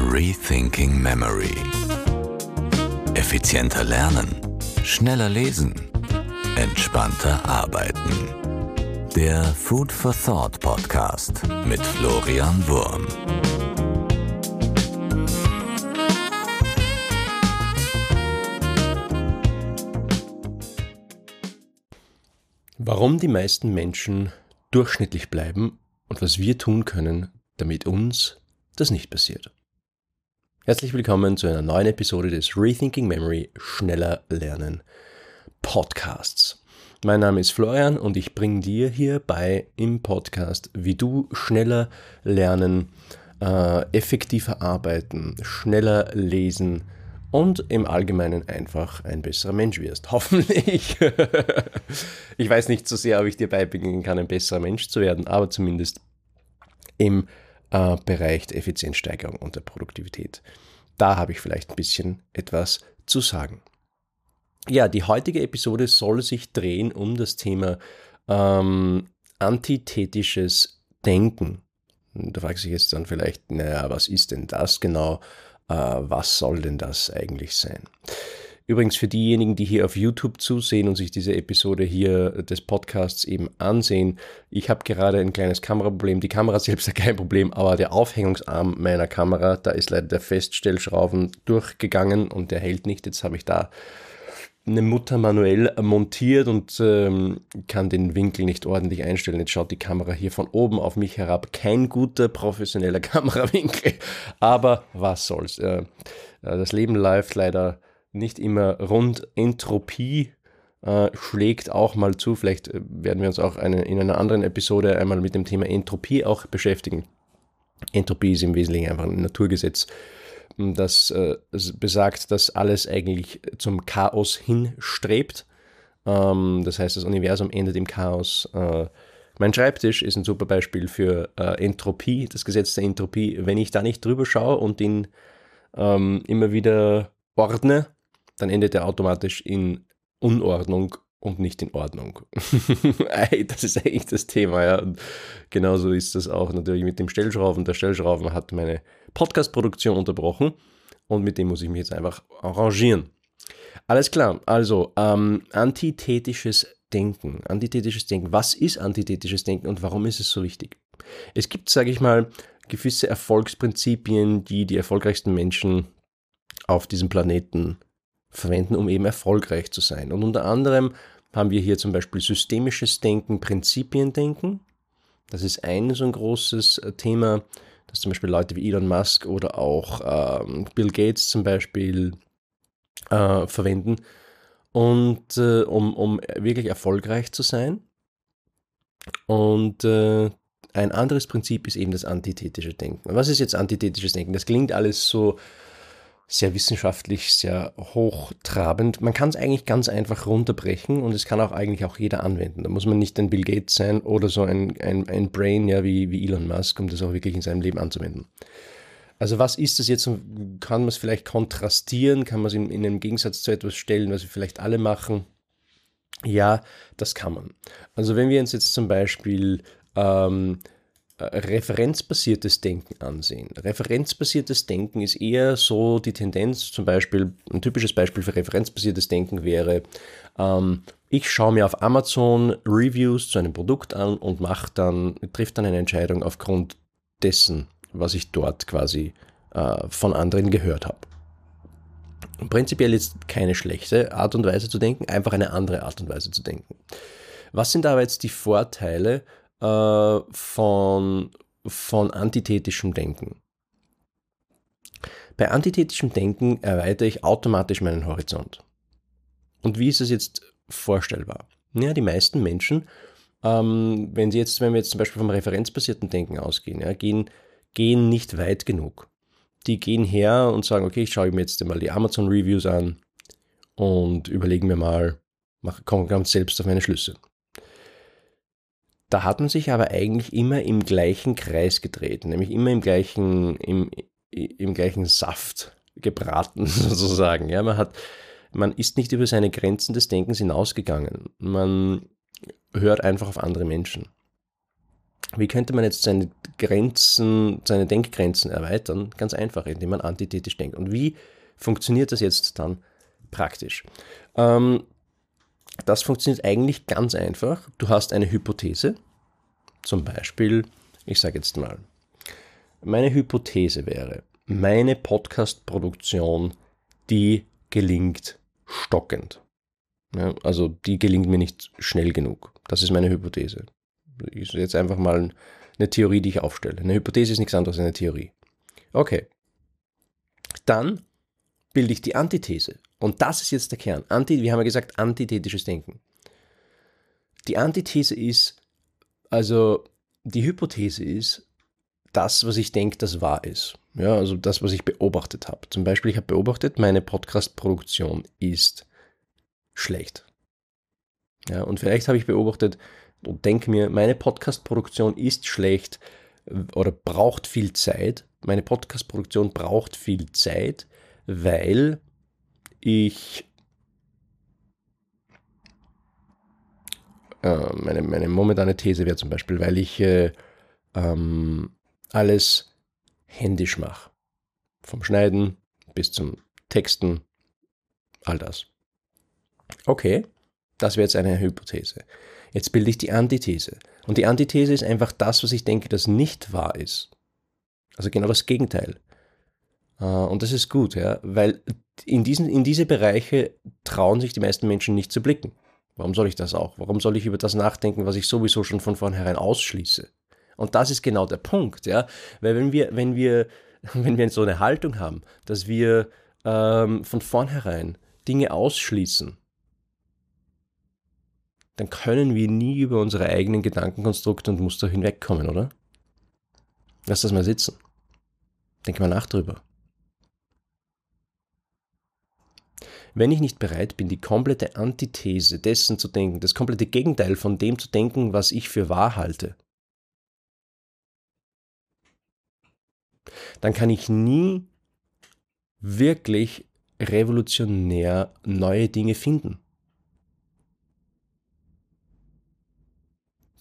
Rethinking Memory. Effizienter lernen, schneller lesen, entspannter arbeiten. Der Food for Thought Podcast mit Florian Wurm. Warum die meisten Menschen durchschnittlich bleiben und was wir tun können, damit uns das nicht passiert. Herzlich willkommen zu einer neuen Episode des Rethinking Memory Schneller Lernen Podcasts. Mein Name ist Florian und ich bringe dir hierbei im Podcast, wie du schneller lernen, äh, effektiver arbeiten, schneller lesen und im Allgemeinen einfach ein besserer Mensch wirst. Hoffentlich. ich weiß nicht so sehr, ob ich dir beibringen kann, ein besserer Mensch zu werden, aber zumindest im äh, Bereich der Effizienzsteigerung und der Produktivität. Da habe ich vielleicht ein bisschen etwas zu sagen. Ja, die heutige Episode soll sich drehen um das Thema ähm, antithetisches Denken. Da fragt sich jetzt dann vielleicht, naja, was ist denn das genau? Äh, was soll denn das eigentlich sein? Übrigens für diejenigen, die hier auf YouTube zusehen und sich diese Episode hier des Podcasts eben ansehen, ich habe gerade ein kleines Kameraproblem. Die Kamera selbst hat kein Problem, aber der Aufhängungsarm meiner Kamera, da ist leider der Feststellschrauben durchgegangen und der hält nicht. Jetzt habe ich da eine Mutter manuell montiert und ähm, kann den Winkel nicht ordentlich einstellen. Jetzt schaut die Kamera hier von oben auf mich herab. Kein guter professioneller Kamerawinkel, aber was soll's. Äh, das Leben läuft leider nicht immer rund. Entropie äh, schlägt auch mal zu. Vielleicht äh, werden wir uns auch eine, in einer anderen Episode einmal mit dem Thema Entropie auch beschäftigen. Entropie ist im Wesentlichen einfach ein Naturgesetz, das äh, besagt, dass alles eigentlich zum Chaos hinstrebt. Ähm, das heißt, das Universum endet im Chaos. Äh, mein Schreibtisch ist ein super Beispiel für äh, Entropie, das Gesetz der Entropie. Wenn ich da nicht drüber schaue und ihn ähm, immer wieder ordne, dann endet er automatisch in Unordnung und nicht in Ordnung. das ist eigentlich das Thema, ja. Und genauso ist das auch natürlich mit dem Stellschrauben. Der Stellschrauben hat meine Podcast-Produktion unterbrochen und mit dem muss ich mich jetzt einfach arrangieren. Alles klar, also ähm, antithetisches Denken. Antithetisches Denken. Was ist antithetisches Denken und warum ist es so wichtig? Es gibt, sage ich mal, gewisse Erfolgsprinzipien, die die erfolgreichsten Menschen auf diesem Planeten verwenden, um eben erfolgreich zu sein. Und unter anderem haben wir hier zum Beispiel systemisches Denken, Prinzipiendenken. Das ist ein so ein großes äh, Thema, das zum Beispiel Leute wie Elon Musk oder auch ähm, Bill Gates zum Beispiel äh, verwenden. Und äh, um, um wirklich erfolgreich zu sein. Und äh, ein anderes Prinzip ist eben das antithetische Denken. Was ist jetzt antithetisches Denken? Das klingt alles so sehr wissenschaftlich, sehr hochtrabend. Man kann es eigentlich ganz einfach runterbrechen und es kann auch eigentlich auch jeder anwenden. Da muss man nicht ein Bill Gates sein oder so ein, ein, ein Brain ja, wie, wie Elon Musk, um das auch wirklich in seinem Leben anzuwenden. Also was ist das jetzt kann man es vielleicht kontrastieren? Kann man es in, in einem Gegensatz zu etwas stellen, was wir vielleicht alle machen? Ja, das kann man. Also wenn wir uns jetzt zum Beispiel ähm, referenzbasiertes Denken ansehen. Referenzbasiertes Denken ist eher so die Tendenz, zum Beispiel, ein typisches Beispiel für referenzbasiertes Denken wäre, ähm, ich schaue mir auf Amazon Reviews zu einem Produkt an und mache dann, trifft dann eine Entscheidung aufgrund dessen, was ich dort quasi äh, von anderen gehört habe. Prinzipiell ist keine schlechte Art und Weise zu denken, einfach eine andere Art und Weise zu denken. Was sind aber jetzt die Vorteile äh, von, von antithetischem Denken. Bei antithetischem Denken erweitere ich automatisch meinen Horizont. Und wie ist es jetzt vorstellbar? Ja, die meisten Menschen, ähm, wenn sie jetzt, wenn wir jetzt zum Beispiel vom referenzbasierten Denken ausgehen, ja, gehen, gehen nicht weit genug. Die gehen her und sagen, okay, ich schaue mir jetzt mal die Amazon-Reviews an und überlegen mir mal, komme ganz selbst auf meine Schlüsse. Da hat man sich aber eigentlich immer im gleichen Kreis getreten, nämlich immer im gleichen, im, im gleichen Saft gebraten sozusagen. Ja, man hat, man ist nicht über seine Grenzen des Denkens hinausgegangen. Man hört einfach auf andere Menschen. Wie könnte man jetzt seine Grenzen, seine Denkgrenzen erweitern? Ganz einfach, indem man antithetisch denkt. Und wie funktioniert das jetzt dann praktisch? Ähm, das funktioniert eigentlich ganz einfach. Du hast eine Hypothese, zum Beispiel, ich sage jetzt mal, meine Hypothese wäre, meine Podcast-Produktion, die gelingt stockend. Ja, also die gelingt mir nicht schnell genug. Das ist meine Hypothese. Ist jetzt einfach mal eine Theorie, die ich aufstelle. Eine Hypothese ist nichts anderes als eine Theorie. Okay. Dann bilde ich die Antithese. Und das ist jetzt der Kern. Anti, wir haben ja gesagt, antithetisches Denken. Die Antithese ist, also die Hypothese ist, das, was ich denke, das wahr ist. Ja, also das, was ich beobachtet habe. Zum Beispiel, ich habe beobachtet, meine Podcast-Produktion ist schlecht. Ja, und vielleicht habe ich beobachtet und denke mir, meine Podcast-Produktion ist schlecht oder braucht viel Zeit. Meine Podcast-Produktion braucht viel Zeit, weil ich äh, meine, meine momentane These wäre zum Beispiel, weil ich äh, ähm, alles händisch mache. Vom Schneiden bis zum Texten, all das. Okay, das wäre jetzt eine Hypothese. Jetzt bilde ich die Antithese. Und die Antithese ist einfach das, was ich denke, das nicht wahr ist. Also genau das Gegenteil. Äh, und das ist gut, ja, weil in, diesen, in diese Bereiche trauen sich die meisten Menschen nicht zu blicken. Warum soll ich das auch? Warum soll ich über das nachdenken, was ich sowieso schon von vornherein ausschließe? Und das ist genau der Punkt, ja. Weil wenn wir, wenn wir, wenn wir so eine Haltung haben, dass wir ähm, von vornherein Dinge ausschließen, dann können wir nie über unsere eigenen Gedankenkonstrukte und Muster hinwegkommen, oder? Lass das mal sitzen. Denk mal nach drüber. Wenn ich nicht bereit bin, die komplette Antithese dessen zu denken, das komplette Gegenteil von dem zu denken, was ich für wahr halte, dann kann ich nie wirklich revolutionär neue Dinge finden.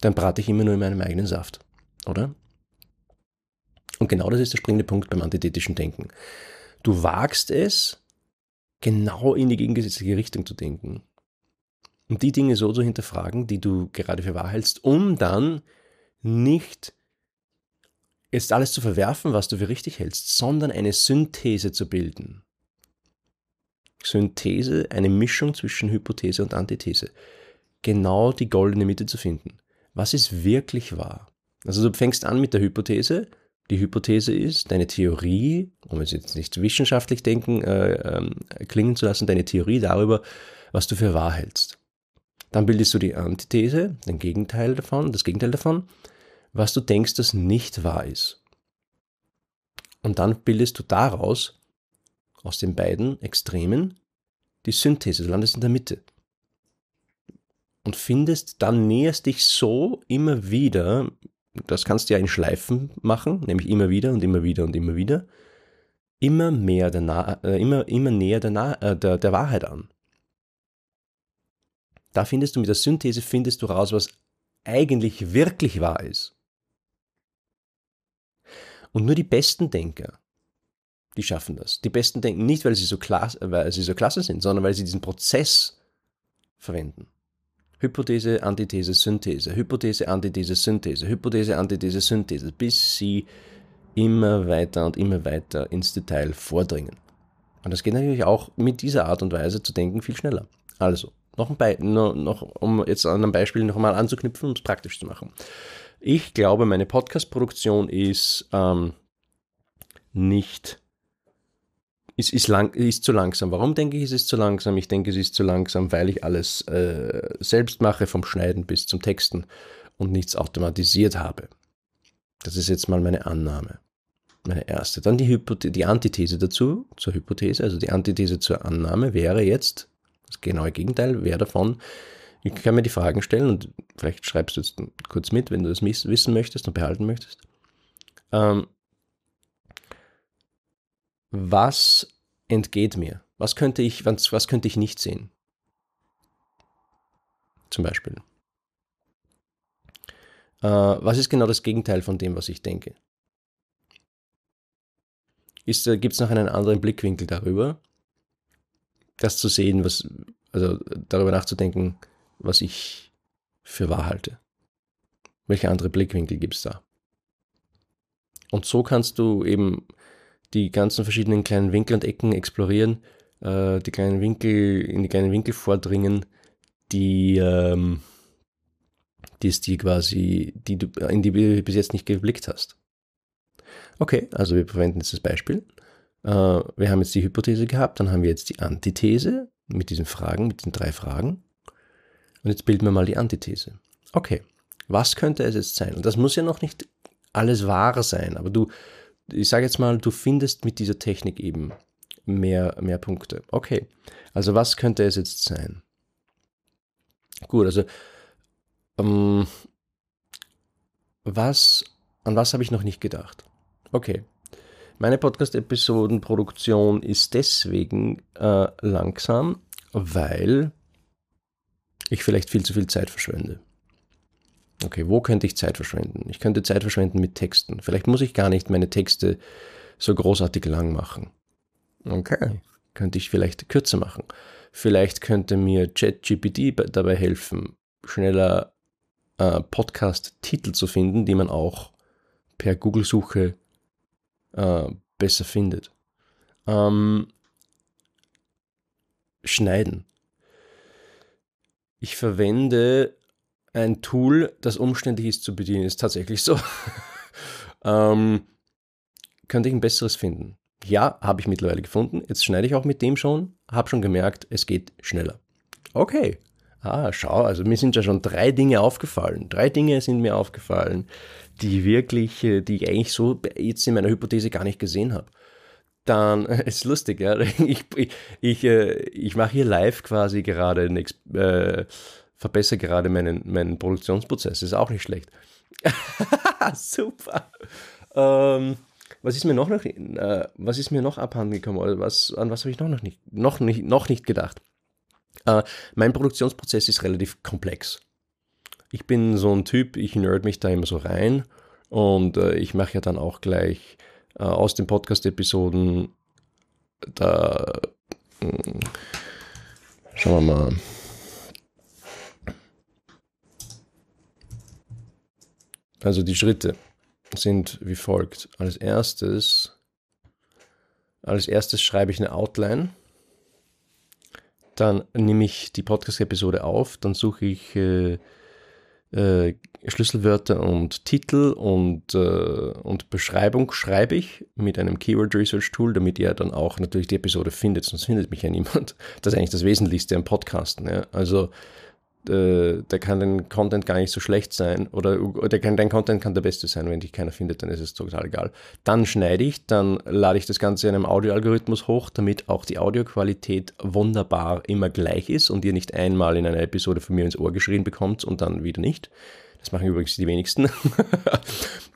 Dann brate ich immer nur in meinem eigenen Saft, oder? Und genau das ist der springende Punkt beim antithetischen Denken. Du wagst es, genau in die gegengesetzliche Richtung zu denken. Und die Dinge so zu hinterfragen, die du gerade für wahr hältst, um dann nicht jetzt alles zu verwerfen, was du für richtig hältst, sondern eine Synthese zu bilden. Synthese, eine Mischung zwischen Hypothese und Antithese. Genau die goldene Mitte zu finden. Was ist wirklich wahr? Also du fängst an mit der Hypothese. Die Hypothese ist, deine Theorie, um es jetzt nicht wissenschaftlich denken, äh, äh, klingen zu lassen, deine Theorie darüber, was du für wahr hältst. Dann bildest du die Antithese, den Gegenteil davon, das Gegenteil davon was du denkst, das nicht wahr ist. Und dann bildest du daraus, aus den beiden Extremen, die Synthese, du landest in der Mitte. Und findest, dann näherst dich so immer wieder, das kannst du ja in Schleifen machen, nämlich immer wieder und immer wieder und immer wieder, immer mehr der, Na äh, immer, immer näher der, Na äh, der, der Wahrheit an. Da findest du mit der Synthese findest du raus, was eigentlich wirklich wahr ist. Und nur die besten Denker, die schaffen das. Die besten denken nicht, weil sie so klasse, weil sie so klasse sind, sondern weil sie diesen Prozess verwenden. Hypothese, Antithese, Synthese, Hypothese, Antithese, Synthese, Hypothese, Antithese, Synthese, bis sie immer weiter und immer weiter ins Detail vordringen. Und das geht natürlich auch mit dieser Art und Weise zu denken viel schneller. Also, noch ein Be noch, noch, um jetzt an einem Beispiel noch einmal anzuknüpfen, um es praktisch zu machen. Ich glaube, meine Podcast-Produktion ist ähm, nicht, ist, ist, lang, ist zu langsam. Warum denke ich, es ist zu langsam? Ich denke, es ist zu langsam, weil ich alles äh, selbst mache, vom Schneiden bis zum Texten und nichts automatisiert habe. Das ist jetzt mal meine Annahme. Meine erste. Dann die, Hypothe die Antithese dazu, zur Hypothese, also die Antithese zur Annahme wäre jetzt, das genaue Gegenteil wäre davon, ich kann mir die Fragen stellen und vielleicht schreibst du jetzt kurz mit, wenn du das wissen möchtest und behalten möchtest. Ähm, was entgeht mir? Was könnte ich, was, was könnte ich nicht sehen? Zum Beispiel. Äh, was ist genau das Gegenteil von dem, was ich denke? Äh, Gibt es noch einen anderen Blickwinkel darüber? Das zu sehen, was, also darüber nachzudenken, was ich für wahr halte. Welche andere Blickwinkel gibt es da? Und so kannst du eben die ganzen verschiedenen kleinen Winkel und Ecken explorieren, äh, die kleinen Winkel, in die kleinen Winkel vordringen, die, ähm, die es dir quasi, die du, in die du bis jetzt nicht geblickt hast. Okay, also wir verwenden jetzt das Beispiel. Äh, wir haben jetzt die Hypothese gehabt, dann haben wir jetzt die Antithese mit diesen Fragen, mit den drei Fragen. Und jetzt bilden wir mal die Antithese. Okay, was könnte es jetzt sein? Und das muss ja noch nicht alles wahr sein, aber du, ich sage jetzt mal, du findest mit dieser Technik eben mehr, mehr Punkte. Okay, also was könnte es jetzt sein? Gut, also ähm, was, an was habe ich noch nicht gedacht? Okay, meine Podcast-Episodenproduktion ist deswegen äh, langsam, weil ich vielleicht viel zu viel Zeit verschwende. Okay, wo könnte ich Zeit verschwenden? Ich könnte Zeit verschwenden mit Texten. Vielleicht muss ich gar nicht meine Texte so großartig lang machen. Okay, könnte ich vielleicht kürzer machen. Vielleicht könnte mir ChatGPT dabei helfen, schneller äh, Podcast-Titel zu finden, die man auch per Google-Suche äh, besser findet. Ähm, schneiden. Ich verwende ein Tool, das umständlich ist zu bedienen, ist tatsächlich so. ähm, könnte ich ein besseres finden? Ja, habe ich mittlerweile gefunden. Jetzt schneide ich auch mit dem schon. Habe schon gemerkt, es geht schneller. Okay. Ah, schau, also mir sind ja schon drei Dinge aufgefallen. Drei Dinge sind mir aufgefallen, die wirklich, äh, die ich eigentlich so jetzt in meiner Hypothese gar nicht gesehen habe. Dann ist lustig, ja. Ich, ich, ich, äh, ich mache hier live quasi gerade, äh, verbessere gerade meinen, meinen Produktionsprozess. Ist auch nicht schlecht. Super. Ähm, was ist mir noch, noch äh, noch abhanden gekommen? Oder was, an was habe ich noch, noch, nicht, noch, nicht, noch nicht gedacht? Äh, mein Produktionsprozess ist relativ komplex. Ich bin so ein Typ, ich nerd mich da immer so rein und äh, ich mache ja dann auch gleich äh, aus den Podcast-Episoden da. Hm, schauen wir mal. Also die Schritte sind wie folgt. Als erstes, als erstes schreibe ich eine Outline. Dann nehme ich die Podcast-Episode auf, dann suche ich äh, äh, Schlüsselwörter und Titel und, äh, und Beschreibung schreibe ich mit einem Keyword Research Tool, damit ihr dann auch natürlich die Episode findet, sonst findet mich ja niemand. Das ist eigentlich das Wesentlichste am Podcasten. Ja? Also äh, da kann dein Content gar nicht so schlecht sein oder, oder dein Content kann der beste sein. Wenn dich keiner findet, dann ist es total egal. Dann schneide ich, dann lade ich das Ganze in einem Audioalgorithmus hoch, damit auch die Audioqualität wunderbar immer gleich ist und ihr nicht einmal in einer Episode von mir ins Ohr geschrien bekommt und dann wieder nicht. Das machen übrigens die wenigsten.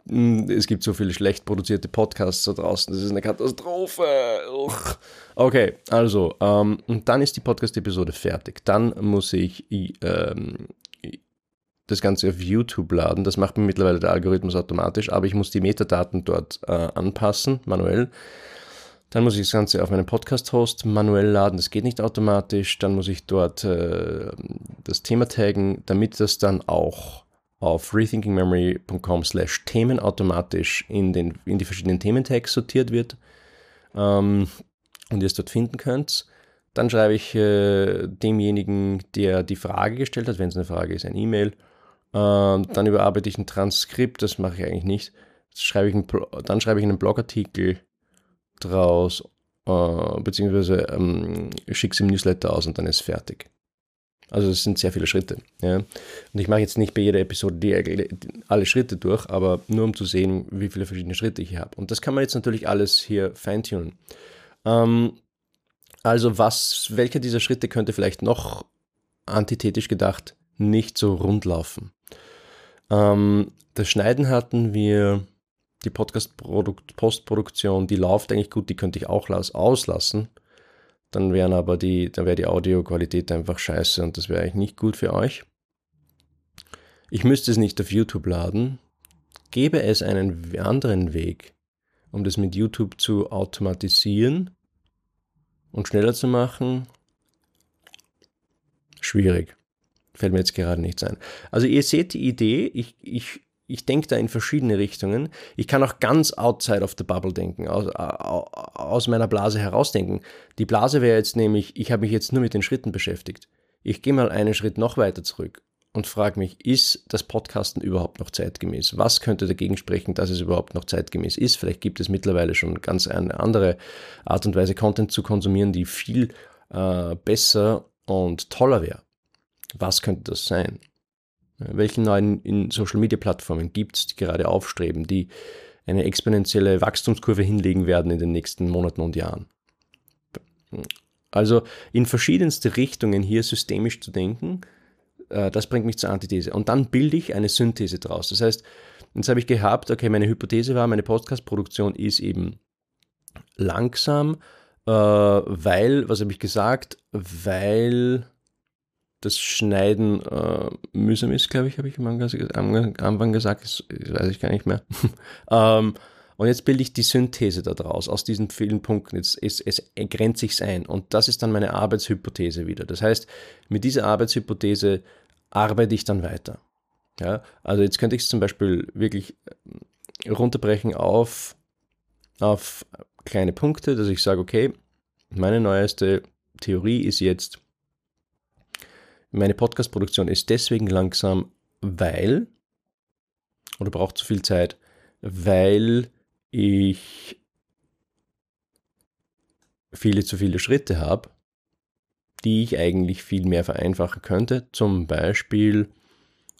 es gibt so viele schlecht produzierte Podcasts da draußen. Das ist eine Katastrophe. Uch. Okay, also, ähm, und dann ist die Podcast-Episode fertig. Dann muss ich ähm, das Ganze auf YouTube laden. Das macht mir mittlerweile der Algorithmus automatisch, aber ich muss die Metadaten dort äh, anpassen, manuell. Dann muss ich das Ganze auf meinen Podcast-Host manuell laden. Das geht nicht automatisch. Dann muss ich dort äh, das Thema taggen, damit das dann auch auf rethinkingmemory.com slash Themen automatisch in, den, in die verschiedenen Thementags sortiert wird ähm, und ihr es dort finden könnt. Dann schreibe ich äh, demjenigen, der die Frage gestellt hat, wenn es eine Frage ist, ein E-Mail. Äh, dann überarbeite ich ein Transkript, das mache ich eigentlich nicht. Schreibe ich ein, dann schreibe ich einen Blogartikel draus, äh, beziehungsweise ähm, schicke es im Newsletter aus und dann ist fertig. Also es sind sehr viele Schritte. Ja. Und ich mache jetzt nicht bei jeder Episode die, alle Schritte durch, aber nur um zu sehen, wie viele verschiedene Schritte ich hier habe. Und das kann man jetzt natürlich alles hier feintunen. Ähm, also was, welcher dieser Schritte könnte vielleicht noch antithetisch gedacht nicht so rund laufen? Ähm, das Schneiden hatten wir, die Podcast-Postproduktion, die läuft eigentlich gut, die könnte ich auch auslassen dann wären aber die, dann wäre die Audioqualität einfach scheiße und das wäre eigentlich nicht gut für euch. ich müsste es nicht auf YouTube laden, gäbe es einen anderen Weg, um das mit YouTube zu automatisieren und schneller zu machen? Schwierig. Fällt mir jetzt gerade nichts ein. Also ihr seht die Idee, ich, ich, ich denke da in verschiedene Richtungen. Ich kann auch ganz outside of the bubble denken, aus, aus meiner Blase herausdenken. Die Blase wäre jetzt nämlich, ich habe mich jetzt nur mit den Schritten beschäftigt. Ich gehe mal einen Schritt noch weiter zurück und frage mich, ist das Podcasten überhaupt noch zeitgemäß? Was könnte dagegen sprechen, dass es überhaupt noch zeitgemäß ist? Vielleicht gibt es mittlerweile schon ganz eine andere Art und Weise, Content zu konsumieren, die viel äh, besser und toller wäre. Was könnte das sein? Welche neuen Social-Media-Plattformen gibt es, die gerade aufstreben, die eine exponentielle Wachstumskurve hinlegen werden in den nächsten Monaten und Jahren? Also in verschiedenste Richtungen hier systemisch zu denken, äh, das bringt mich zur Antithese. Und dann bilde ich eine Synthese draus. Das heißt, jetzt habe ich gehabt, okay, meine Hypothese war, meine Podcast-Produktion ist eben langsam, äh, weil, was habe ich gesagt, weil das Schneiden äh, mühsam ist, glaube ich, habe ich am Anfang gesagt, das, weiß ich gar nicht mehr. ähm, und jetzt bilde ich die Synthese daraus, aus diesen vielen Punkten. Jetzt es, es grenzt sich ein. Und das ist dann meine Arbeitshypothese wieder. Das heißt, mit dieser Arbeitshypothese arbeite ich dann weiter. Ja, also jetzt könnte ich es zum Beispiel wirklich äh, runterbrechen auf, auf kleine Punkte, dass ich sage, okay, meine neueste Theorie ist jetzt, meine Podcast-Produktion ist deswegen langsam, weil, oder braucht zu viel Zeit, weil ich viele zu viele Schritte habe die ich eigentlich viel mehr vereinfachen könnte. Zum Beispiel,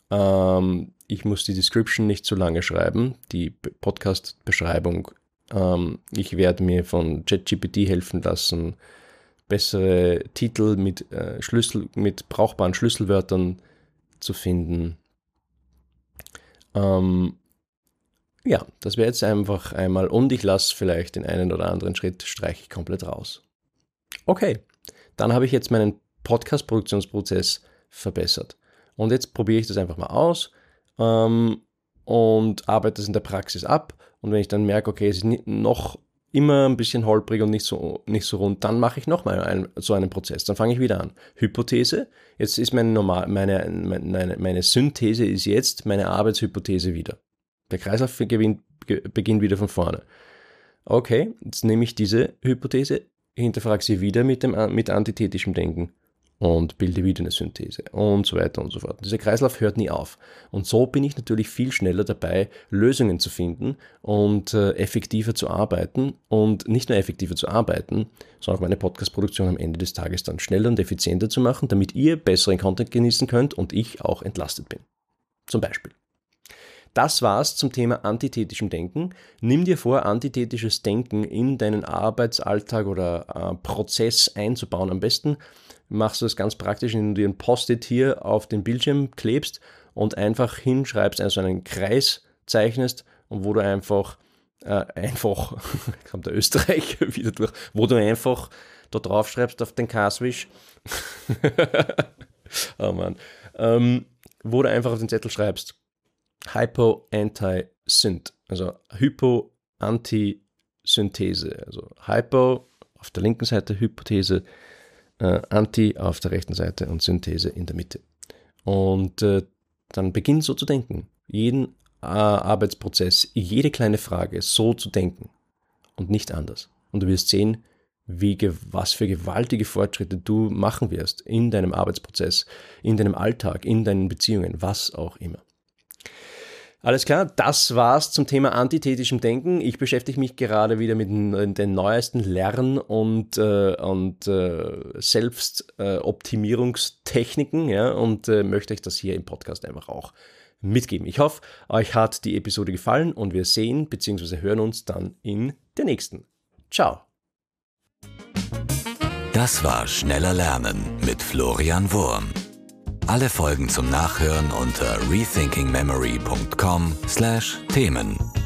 ähm, ich muss die Description nicht so lange schreiben, die Podcast-Beschreibung. Ähm, ich werde mir von ChatGPT helfen lassen, bessere Titel mit, äh, Schlüssel, mit brauchbaren Schlüsselwörtern zu finden. Ähm, ja, das wäre jetzt einfach einmal und ich lasse vielleicht den einen oder anderen Schritt, streiche ich komplett raus. Okay, dann habe ich jetzt meinen Podcast-Produktionsprozess verbessert. Und jetzt probiere ich das einfach mal aus ähm, und arbeite das in der Praxis ab. Und wenn ich dann merke, okay, es ist noch immer ein bisschen holprig und nicht so, nicht so rund, dann mache ich nochmal einen, so einen Prozess. Dann fange ich wieder an. Hypothese, jetzt ist meine, normal, meine, meine, meine Synthese ist jetzt meine Arbeitshypothese wieder. Der Kreislauf gewinnt, beginnt wieder von vorne. Okay, jetzt nehme ich diese Hypothese, hinterfrage sie wieder mit, dem, mit antithetischem Denken und bilde wieder eine Synthese und so weiter und so fort. Dieser Kreislauf hört nie auf. Und so bin ich natürlich viel schneller dabei, Lösungen zu finden und äh, effektiver zu arbeiten und nicht nur effektiver zu arbeiten, sondern auch meine Podcast-Produktion am Ende des Tages dann schneller und effizienter zu machen, damit ihr besseren Content genießen könnt und ich auch entlastet bin. Zum Beispiel. Das war's zum Thema antithetischem Denken. Nimm dir vor, antithetisches Denken in deinen Arbeitsalltag oder äh, Prozess einzubauen. Am besten machst du das ganz praktisch, indem du dir ein Post-it hier auf den Bildschirm klebst und einfach hinschreibst, also einen Kreis zeichnest und wo du einfach, äh, einfach, kommt der Österreicher wieder durch, wo du einfach da drauf schreibst auf den Kaswisch, oh Mann, ähm, wo du einfach auf den Zettel schreibst, Hypo-Anti-Synth, also Hypo-Anti-Synthese. Also Hypo auf der linken Seite, Hypothese, äh, Anti auf der rechten Seite und Synthese in der Mitte. Und äh, dann beginn so zu denken. Jeden äh, Arbeitsprozess, jede kleine Frage so zu denken und nicht anders. Und du wirst sehen, wie, was für gewaltige Fortschritte du machen wirst in deinem Arbeitsprozess, in deinem Alltag, in deinen Beziehungen, was auch immer. Alles klar, das war's zum Thema antithetischem Denken. Ich beschäftige mich gerade wieder mit den neuesten Lern- und, äh, und äh, Selbstoptimierungstechniken ja, und äh, möchte euch das hier im Podcast einfach auch mitgeben. Ich hoffe, euch hat die Episode gefallen und wir sehen bzw. hören uns dann in der nächsten. Ciao. Das war Schneller Lernen mit Florian Wurm. Alle Folgen zum Nachhören unter rethinkingmemory.com/themen.